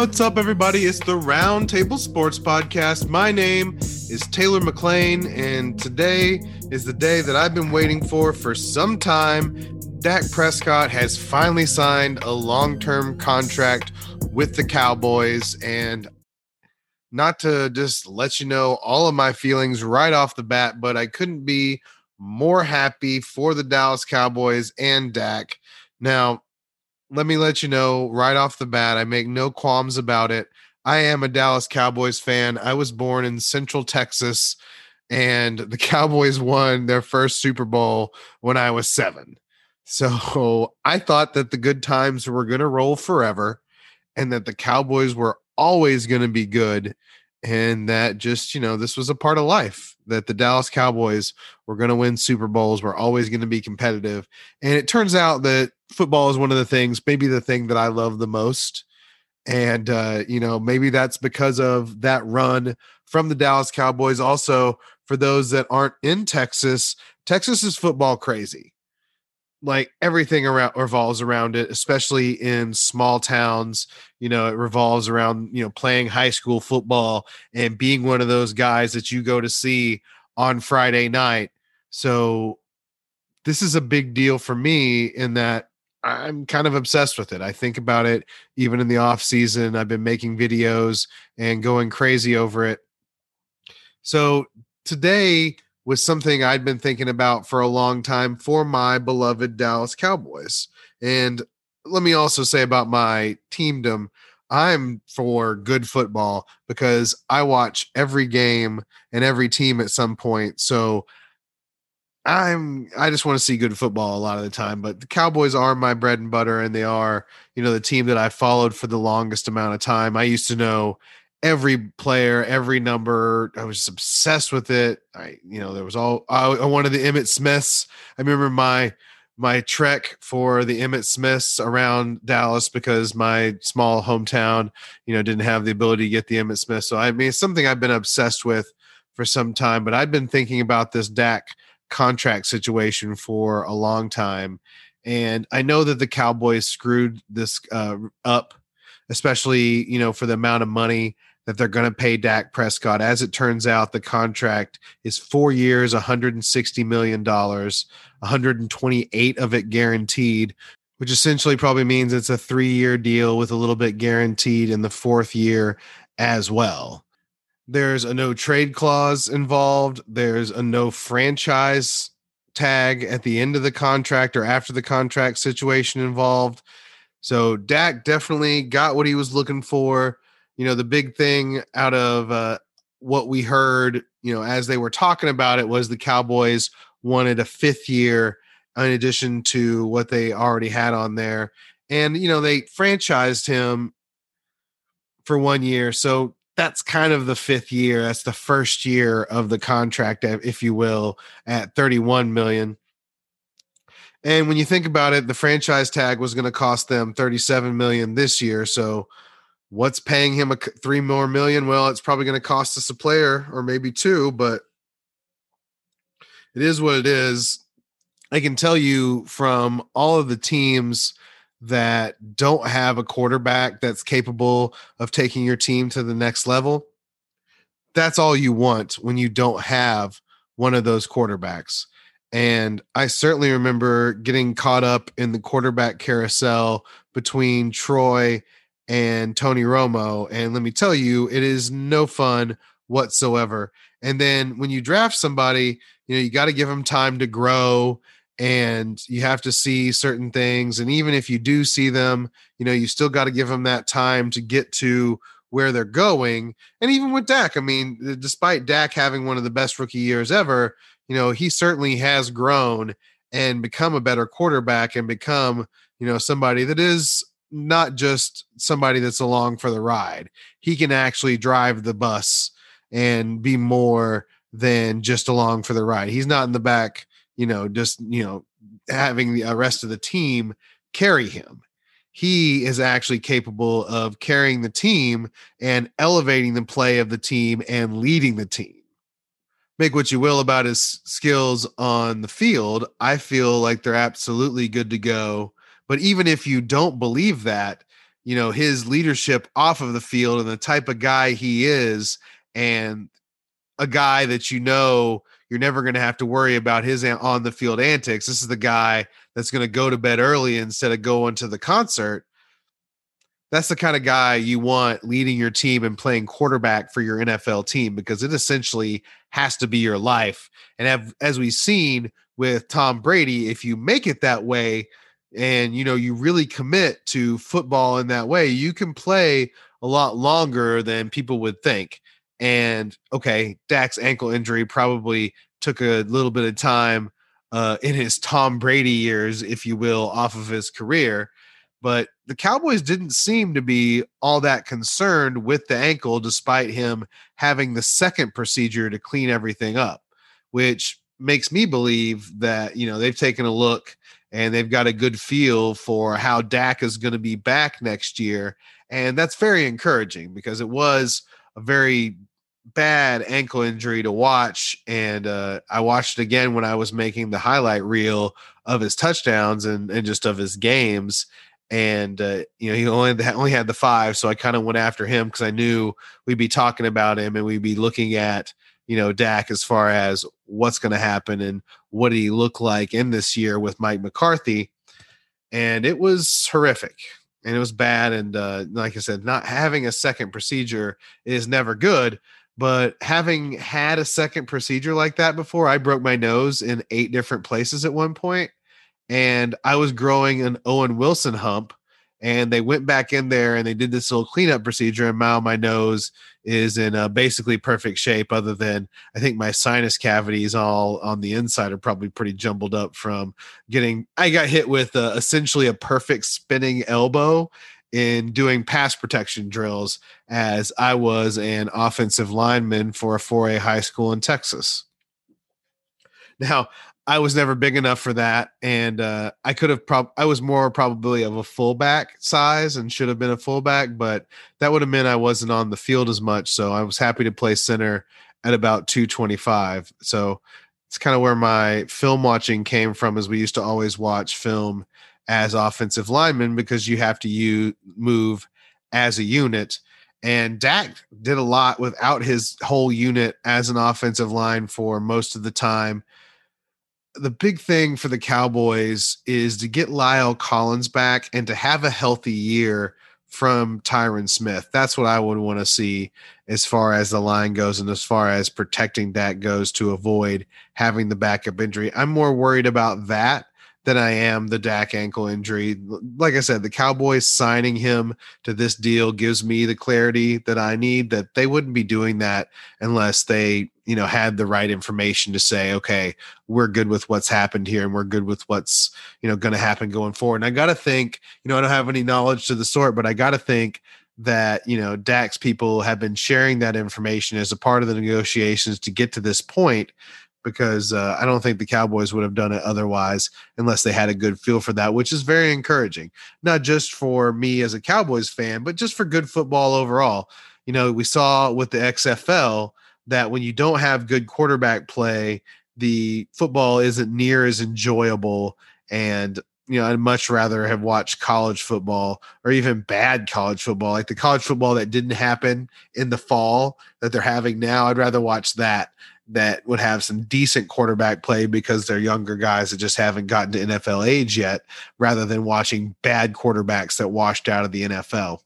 What's up, everybody? It's the Roundtable Sports Podcast. My name is Taylor McLean, and today is the day that I've been waiting for for some time. Dak Prescott has finally signed a long term contract with the Cowboys, and not to just let you know all of my feelings right off the bat, but I couldn't be more happy for the Dallas Cowboys and Dak. Now, let me let you know right off the bat, I make no qualms about it. I am a Dallas Cowboys fan. I was born in Central Texas, and the Cowboys won their first Super Bowl when I was seven. So I thought that the good times were going to roll forever and that the Cowboys were always going to be good. And that just, you know, this was a part of life that the Dallas Cowboys were going to win Super Bowls, were always going to be competitive. And it turns out that football is one of the things, maybe the thing that I love the most. And, uh, you know, maybe that's because of that run from the Dallas Cowboys. Also, for those that aren't in Texas, Texas is football crazy like everything around revolves around it especially in small towns you know it revolves around you know playing high school football and being one of those guys that you go to see on friday night. So this is a big deal for me in that i'm kind of obsessed with it. I think about it even in the off season. I've been making videos and going crazy over it. So today was something I'd been thinking about for a long time for my beloved Dallas Cowboys. And let me also say about my teamdom, I'm for good football because I watch every game and every team at some point. So I'm I just want to see good football a lot of the time, but the Cowboys are my bread and butter and they are, you know, the team that I followed for the longest amount of time. I used to know every player, every number. I was obsessed with it. I, you know, there was all I, I wanted the Emmitt Smiths. I remember my my trek for the Emmitt Smiths around Dallas because my small hometown, you know, didn't have the ability to get the Emmitt Smiths. So I mean, it's something I've been obsessed with for some time. But I've been thinking about this Dak contract situation for a long time, and I know that the Cowboys screwed this uh, up, especially you know for the amount of money that they're going to pay Dak Prescott. As it turns out, the contract is four years, $160 million, 128 of it guaranteed, which essentially probably means it's a three year deal with a little bit guaranteed in the fourth year as well. There's a no trade clause involved, there's a no franchise tag at the end of the contract or after the contract situation involved. So Dak definitely got what he was looking for you know, the big thing out of uh, what we heard, you know, as they were talking about it was the Cowboys wanted a fifth year in addition to what they already had on there. And, you know, they franchised him for one year. So that's kind of the fifth year. That's the first year of the contract, if you will, at 31 million. And when you think about it, the franchise tag was going to cost them 37 million this year. So what's paying him a three more million? Well, it's probably going to cost us a player or maybe two, but it is what it is. I can tell you from all of the teams that don't have a quarterback that's capable of taking your team to the next level. That's all you want when you don't have one of those quarterbacks. And I certainly remember getting caught up in the quarterback carousel between Troy and Tony Romo. And let me tell you, it is no fun whatsoever. And then when you draft somebody, you know, you got to give them time to grow and you have to see certain things. And even if you do see them, you know, you still got to give them that time to get to where they're going. And even with Dak, I mean, despite Dak having one of the best rookie years ever, you know, he certainly has grown and become a better quarterback and become, you know, somebody that is not just somebody that's along for the ride. He can actually drive the bus and be more than just along for the ride. He's not in the back, you know, just, you know, having the uh, rest of the team carry him. He is actually capable of carrying the team and elevating the play of the team and leading the team. Make what you will about his skills on the field. I feel like they're absolutely good to go but even if you don't believe that, you know, his leadership off of the field and the type of guy he is, and a guy that you know you're never going to have to worry about his on the field antics. This is the guy that's going to go to bed early instead of going to the concert. That's the kind of guy you want leading your team and playing quarterback for your NFL team because it essentially has to be your life. And have, as we've seen with Tom Brady, if you make it that way and you know you really commit to football in that way, you can play a lot longer than people would think. And okay, Dak's ankle injury probably took a little bit of time uh, in his Tom Brady years, if you will, off of his career. But the Cowboys didn't seem to be all that concerned with the ankle, despite him having the second procedure to clean everything up, which makes me believe that, you know, they've taken a look and they've got a good feel for how Dak is going to be back next year. And that's very encouraging because it was a very bad ankle injury to watch and uh, i watched it again when i was making the highlight reel of his touchdowns and, and just of his games and uh, you know he only only had the five so i kind of went after him because i knew we'd be talking about him and we'd be looking at you know dak as far as what's going to happen and what did he look like in this year with mike mccarthy and it was horrific and it was bad and uh, like i said not having a second procedure is never good but having had a second procedure like that before, I broke my nose in eight different places at one point, and I was growing an Owen Wilson hump. And they went back in there and they did this little cleanup procedure, and now my nose is in a basically perfect shape. Other than I think my sinus cavities all on the inside are probably pretty jumbled up from getting. I got hit with uh, essentially a perfect spinning elbow in doing pass protection drills as I was an offensive lineman for a 4A high school in Texas. Now, I was never big enough for that, and uh, I could have. I was more probably of a fullback size and should have been a fullback, but that would have meant I wasn't on the field as much. So I was happy to play center at about 225. So it's kind of where my film watching came from. As we used to always watch film as offensive linemen because you have to move as a unit. And Dak did a lot without his whole unit as an offensive line for most of the time. The big thing for the Cowboys is to get La'el Collins back and to have a healthy year from Tyron Smith. That's what I would want to see as far as the line goes and as far as protecting that goes to avoid having the backup injury. I'm more worried about that than I am the Dak ankle injury. Like I said, the Cowboys signing him to this deal gives me the clarity that I need that they wouldn't be doing that unless they, you know, had the right information to say, okay, we're good with what's happened here and we're good with what's, you know, going to happen going forward. And I got to think, you know, I don't have any knowledge to the sort, but I got to think that you know Dak's people have been sharing that information as a part of the negotiations to get to this point because uh, I don't think the Cowboys would have done it otherwise unless they had a good feel for that, which is very encouraging. Not just for me as a Cowboys fan, but just for good football overall. You know, we saw with the XFL that when you don't have good quarterback play, the football isn't near as enjoyable. And, you know, I'd much rather have watched college football or even bad college football, like the college football that didn't happen in the fall that they're having now. I'd rather watch that that would have some decent quarterback play because they're younger guys that just haven't gotten to NFL age yet, rather than watching bad quarterbacks that washed out of the NFL.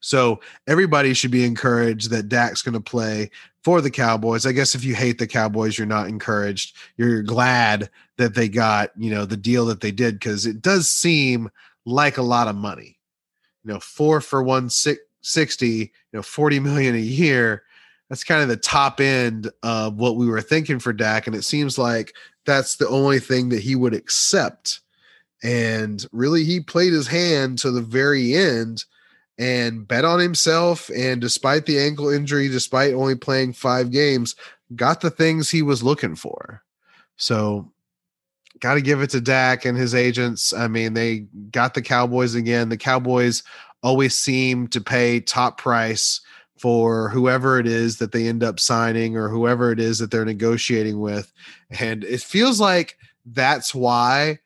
So everybody should be encouraged that Dak's going to play for the Cowboys. I guess if you hate the Cowboys, you're not encouraged. You're glad that they got, you know, the deal that they did because it does seem like a lot of money. You know, four for one sixty, you know, 40 million a year that's kind of the top end of what we were thinking for Dak. And it seems like that's the only thing that he would accept. And really, he played his hand to the very end and bet on himself. And despite the ankle injury, despite only playing five games, got the things he was looking for. So, got to give it to Dak and his agents. I mean, they got the Cowboys again. The Cowboys always seem to pay top price for whoever it is that they end up signing or whoever it is that they're negotiating with. And it feels like that's why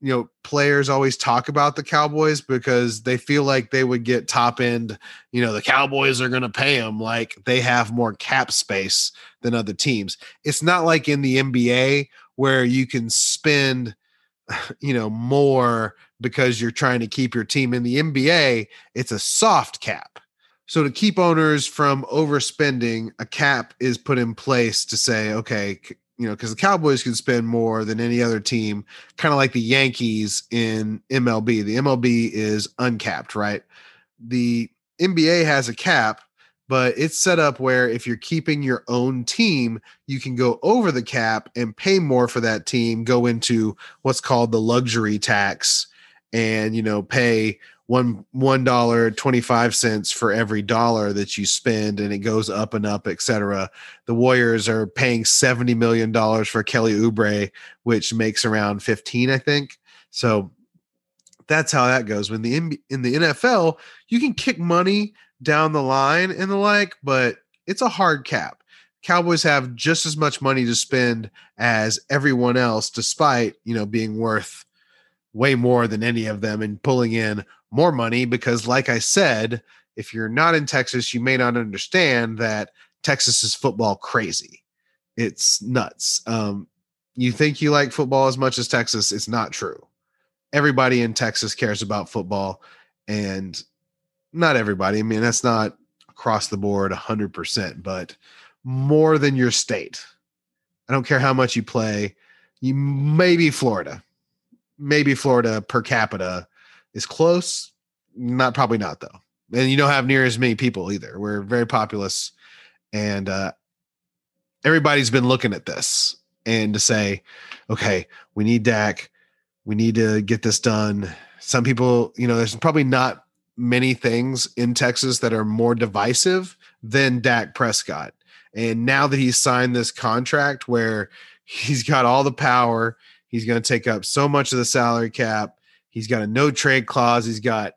you know players always talk about the Cowboys because they feel like they would get top end. You know, the Cowboys are going to pay them like they have more cap space than other teams. It's not like in the NBA where you can spend you know more because you're trying to keep your team in the NBA. It's a soft cap. So to keep owners from overspending, a cap is put in place to say, okay, you know, because the Cowboys can spend more than any other team, kind of like the Yankees in MLB. The MLB is uncapped, right? The NBA has a cap, but it's set up where if you're keeping your own team, you can go over the cap and pay more for that team, go into what's called the luxury tax, and you know, pay one one dollar twenty five cents for every dollar that you spend, and it goes up and up, etc. The Warriors are paying seventy million dollars for Kelly Oubre, which makes around fifteen, I think. So that's how that goes. When the in, in the NFL, you can kick money down the line and the like, but it's a hard cap. Cowboys have just as much money to spend as everyone else, despite you know being worth way more than any of them and pulling in more money because, like I said, if you're not in Texas, you may not understand that Texas is football crazy. It's nuts. Um, you think you like football as much as Texas, it's not true. Everybody in Texas cares about football, and not everybody. I mean, that's not across the board 100%, but more than your state. I don't care how much you play. You maybe Florida, maybe Florida per capita is close. Not probably not though. And you don't have near as many people either. We're very populous, and uh, everybody's been looking at this and to say, okay, we need Dak. We need to get this done. Some people, you know, there's probably not many things in Texas that are more divisive than Dak Prescott. And now that he's signed this contract where he's got all the power, he's going to take up so much of the salary cap. He's got a no trade clause. He's got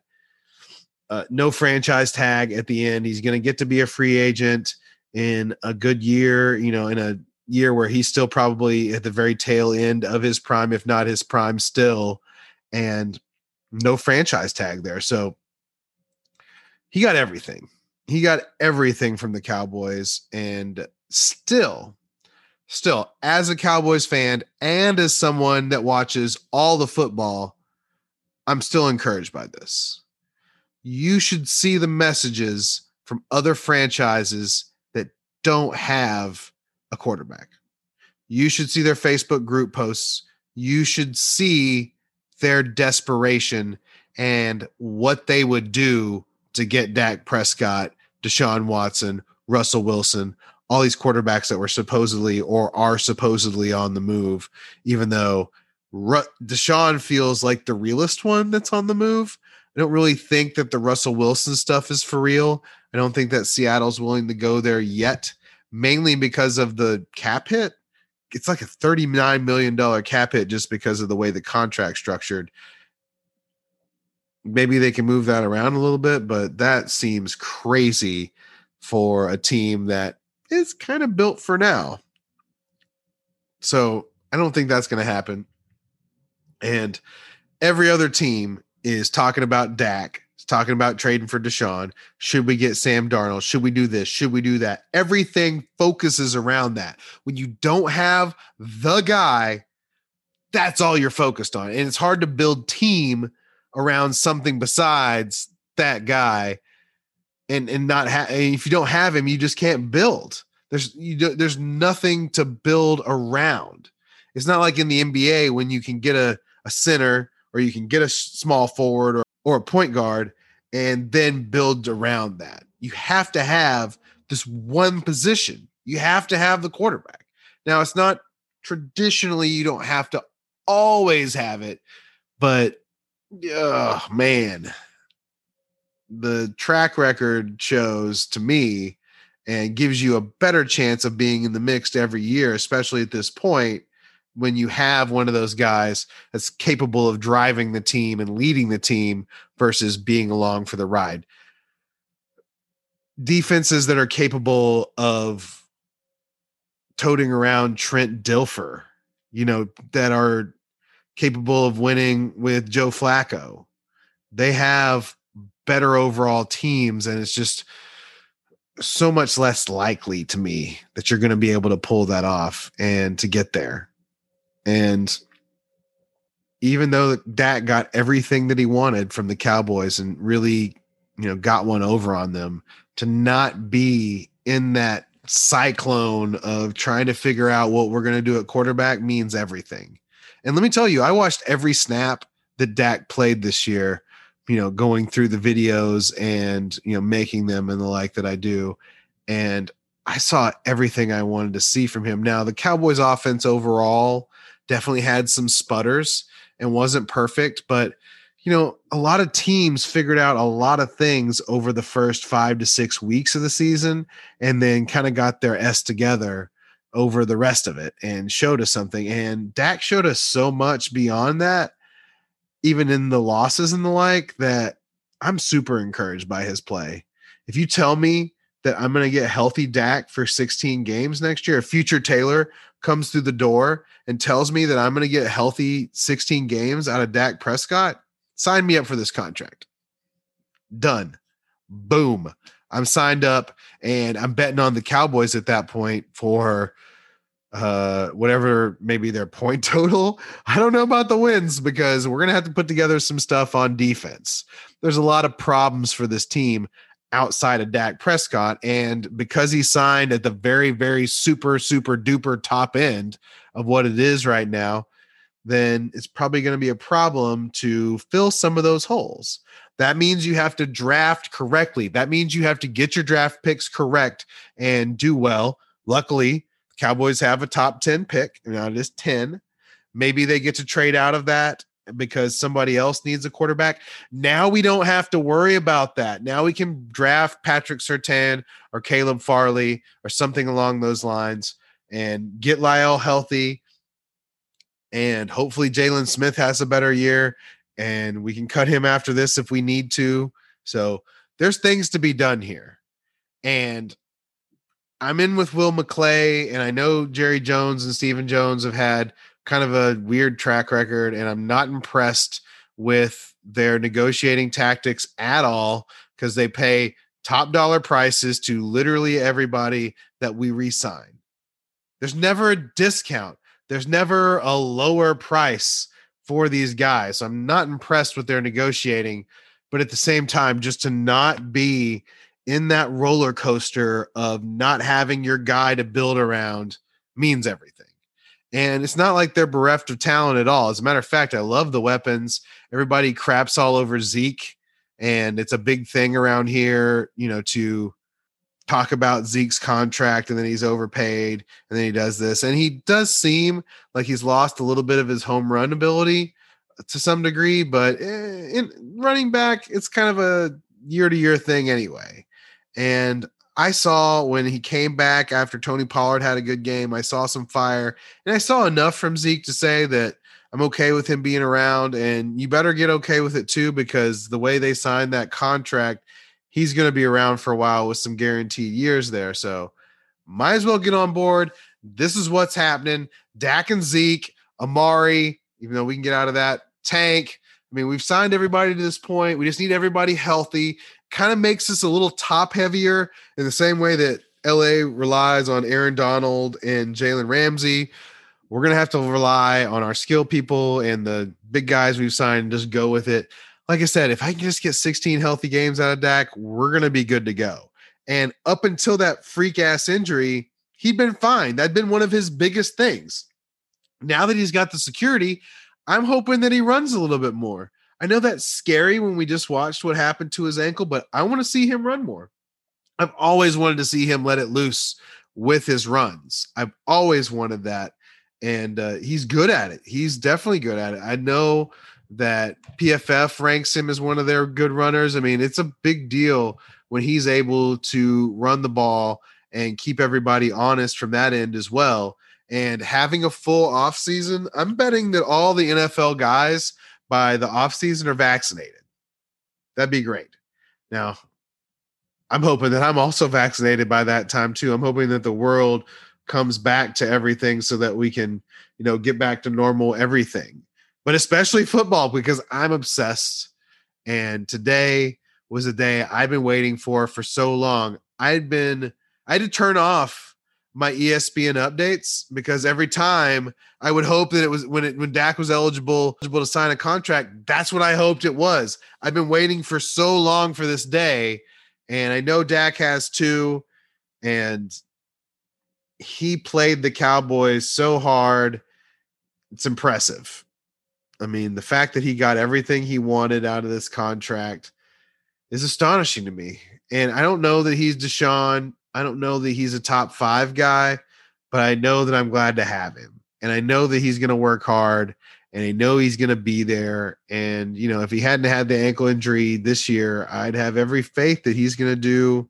uh, no franchise tag at the end. He's going to get to be a free agent in a good year, you know, in a year where he's still probably at the very tail end of his prime, if not his prime still, and no franchise tag there. So he got everything. He got everything from the Cowboys. And still, still, as a Cowboys fan and as someone that watches all the football, I'm still encouraged by this. You should see the messages from other franchises that don't have a quarterback. You should see their Facebook group posts. You should see their desperation and what they would do to get Dak Prescott, Deshaun Watson, Russell Wilson, all these quarterbacks that were supposedly or are supposedly on the move, even though Ru- Deshaun feels like the realest one that's on the move. I don't really think that the Russell Wilson stuff is for real. I don't think that Seattle's willing to go there yet, mainly because of the cap hit. It's like a $39 million cap hit just because of the way the contract structured. Maybe they can move that around a little bit, but that seems crazy for a team that is kind of built for now. So I don't think that's going to happen. And every other team is talking about Dak, talking about trading for Deshaun. Should we get Sam Darnold? Should we do this? Should we do that? Everything focuses around that. When you don't have the guy, that's all you're focused on. And it's hard to build team around something besides that guy and and not have if you don't have him you just can't build there's you do, there's nothing to build around it's not like in the NBA when you can get a a center or you can get a small forward or, or a point guard and then build around that. You have to have this one position. You have to have the quarterback. Now, it's not traditionally, you don't have to always have it, but oh man, the track record shows to me and gives you a better chance of being in the mix every year, especially at this point when you have one of those guys that's capable of driving the team and leading the team versus being along for the ride. Defenses that are capable of toting around Trent Dilfer, you know, that are capable of winning with Joe Flacco. They have better overall teams, and it's just so much less likely to me that you're going to be able to pull that off and to get there. And even though Dak got everything that he wanted from the Cowboys and really, you know, got one over on them, to not be in that cyclone of trying to figure out what we're going to do at quarterback means everything. And let me tell you, I watched every snap that Dak played this year, you know, going through the videos and, you know, making them and the like that I do. And I saw everything I wanted to see from him. Now, the Cowboys offense overall definitely had some sputters and wasn't perfect, but you know, a lot of teams figured out a lot of things over the first five to six weeks of the season and then kind of got their S together over the rest of it and showed us something. And Dak showed us so much beyond that, even in the losses and the like, that I'm super encouraged by his play. If you tell me that I'm going to get healthy Dak for 16 games next year, a future Taylor comes through the door and tells me that I'm going to get healthy 16 games out of Dak Prescott, sign me up for this contract. Done. Boom. I'm signed up and I'm betting on the Cowboys at that point for uh whatever maybe their point total. I don't know about the wins because we're going to have to put together some stuff on defense. There's a lot of problems for this team outside of Dak Prescott and because he signed at the very very super super duper top end of what it is right now, then it's probably going to be a problem to fill some of those holes. That means you have to draft correctly. That means you have to get your draft picks correct and do well. Luckily, Cowboys have a top 10 pick. Now it is 10. Maybe they get to trade out of that because somebody else needs a quarterback. Now we don't have to worry about that. Now we can draft Patrick Surtain or Caleb Farley or something along those lines and get La'el healthy and hopefully Jaylon Smith has a better year and we can cut him after this if we need to. So there's things to be done here. And I'm in with Will McClay, and I know Jerry Jones and Stephen Jones have had kind of a weird track record, and I'm not impressed with their negotiating tactics at all because they pay top dollar prices to literally everybody that we resign. There's never a discount. There's never a lower price for these guys. So I'm not impressed with their negotiating, but at the same time, just to not be in that roller coaster of not having your guy to build around means everything. And it's not like they're bereft of talent at all. As a matter of fact, I love the weapons. Everybody craps all over Zeke, and it's a big thing around here, you know, to talk about Zeke's contract and then he's overpaid and then he does this. And he does seem like he's lost a little bit of his home run ability to some degree, but eh, in running back, it's kind of a year to year thing anyway. And I saw when he came back after Tony Pollard had a good game, I saw some fire and I saw enough from Zeke to say that I'm okay with him being around. And you better get okay with it too, because the way they signed that contract, he's going to be around for a while with some guaranteed years there. So might as well get on board. This is what's happening. Dak and Zeke, Amari, even though we can get out of that, Tank. I mean, we've signed everybody to this point. We just need everybody healthy. Kind of makes us a little top heavier in the same way that LA relies on Aaron Donald and Jalen Ramsey. We're going to have to rely on our skill people and the big guys we've signed just go with it like I said, if I can just get 16 healthy games out of Dak, we're going to be good to go. And up until that freak ass injury, he'd been fine. That'd been one of his biggest things. Now that he's got the security, I'm hoping that he runs a little bit more. I know that's scary when we just watched what happened to his ankle, but I want to see him run more. I've always wanted to see him let it loose with his runs. I've always wanted that. And uh, he's good at it. He's definitely good at it. I know that PFF ranks him as one of their good runners. I mean, it's a big deal when he's able to run the ball and keep everybody honest from that end as well. And having a full off season, I'm betting that all the NFL guys by the off season are vaccinated. That'd be great. Now, I'm hoping that I'm also vaccinated by that time too. I'm hoping that the world comes back to everything so that we can, you know, get back to normal everything but especially football because I'm obsessed. And today was a day I've been waiting for for so long. I'd been, I had to turn off my ESPN updates because every time I would hope that it was when it when Dak was eligible eligible to sign a contract, that's what I hoped it was. I've been waiting for so long for this day, and I know Dak has too, and he played the Cowboys so hard. It's impressive. I mean, the fact that he got everything he wanted out of this contract is astonishing to me. And I don't know that he's Deshaun. I don't know that he's a top five guy, but I know that I'm glad to have him. And I know that he's going to work hard and I know he's going to be there. And, you know, if he hadn't had the ankle injury this year, I'd have every faith that he's going to do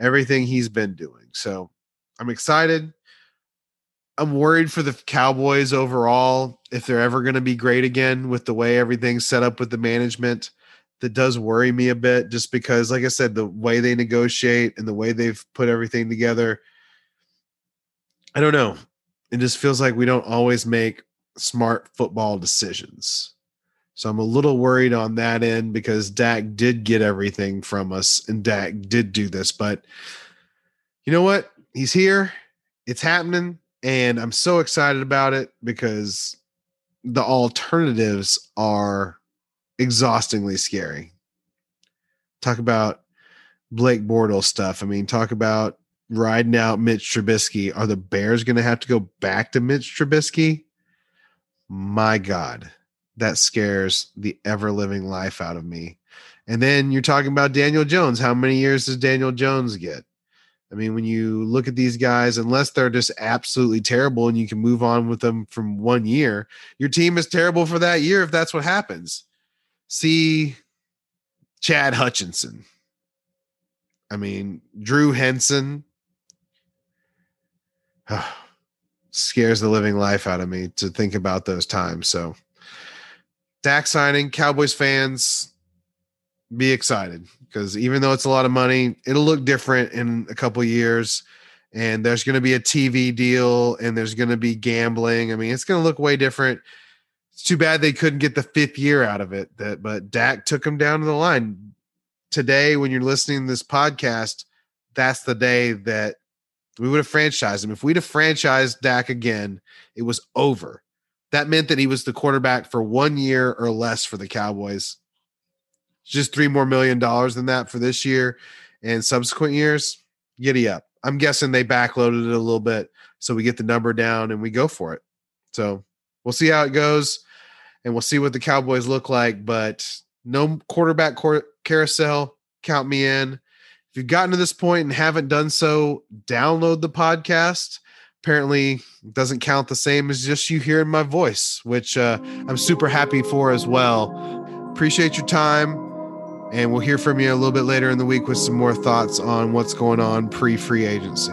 everything he's been doing. So I'm excited. I'm worried for the Cowboys overall if they're ever going to be great again with the way everything's set up with the management that does worry me a bit just because like i said the way they negotiate and the way they've put everything together i don't know. It just feels like we don't always make smart football decisions. So i'm a little worried on that end because Dak did get everything from us and Dak did do this but you know what? He's here. It's happening and i'm so excited about it because the alternatives are exhaustingly scary. Talk about Blake Bortles stuff. I mean, talk about riding out Mitch Trubisky. Are the Bears going to have to go back to Mitch Trubisky? My God, that scares the ever living life out of me. And then you're talking about Daniel Jones. How many years does Daniel Jones get? I mean, when you look at these guys, unless they're just absolutely terrible and you can move on with them from one year, your team is terrible for that year if that's what happens see Chad Hutchinson. I mean, Drew Henson scares the living life out of me to think about those times. So, Dak signing, Cowboys fans, be excited because even though it's a lot of money, it'll look different in a couple years. And there's going to be a TV deal and there's going to be gambling. I mean, it's going to look way different it's too bad they couldn't get the fifth year out of it. That but Dak took him down to the line. Today, when you're listening to this podcast, that's the day that we would have franchised him. If we'd have franchised Dak again, it was over. That meant that he was the quarterback for one year or less for the Cowboys. Just three more million dollars than that for this year and subsequent years. Giddy up. I'm guessing they backloaded it a little bit so we get the number down and we go for it. So we'll see how it goes and we'll see what the Cowboys look like. But no quarterback cor- carousel. Count me in. If you've gotten to this point and haven't done so, download the podcast. Apparently, doesn't count the same as just you hearing my voice, which uh, I'm super happy for as well. Appreciate your time, and we'll hear from you a little bit later in the week with some more thoughts on what's going on pre free agency.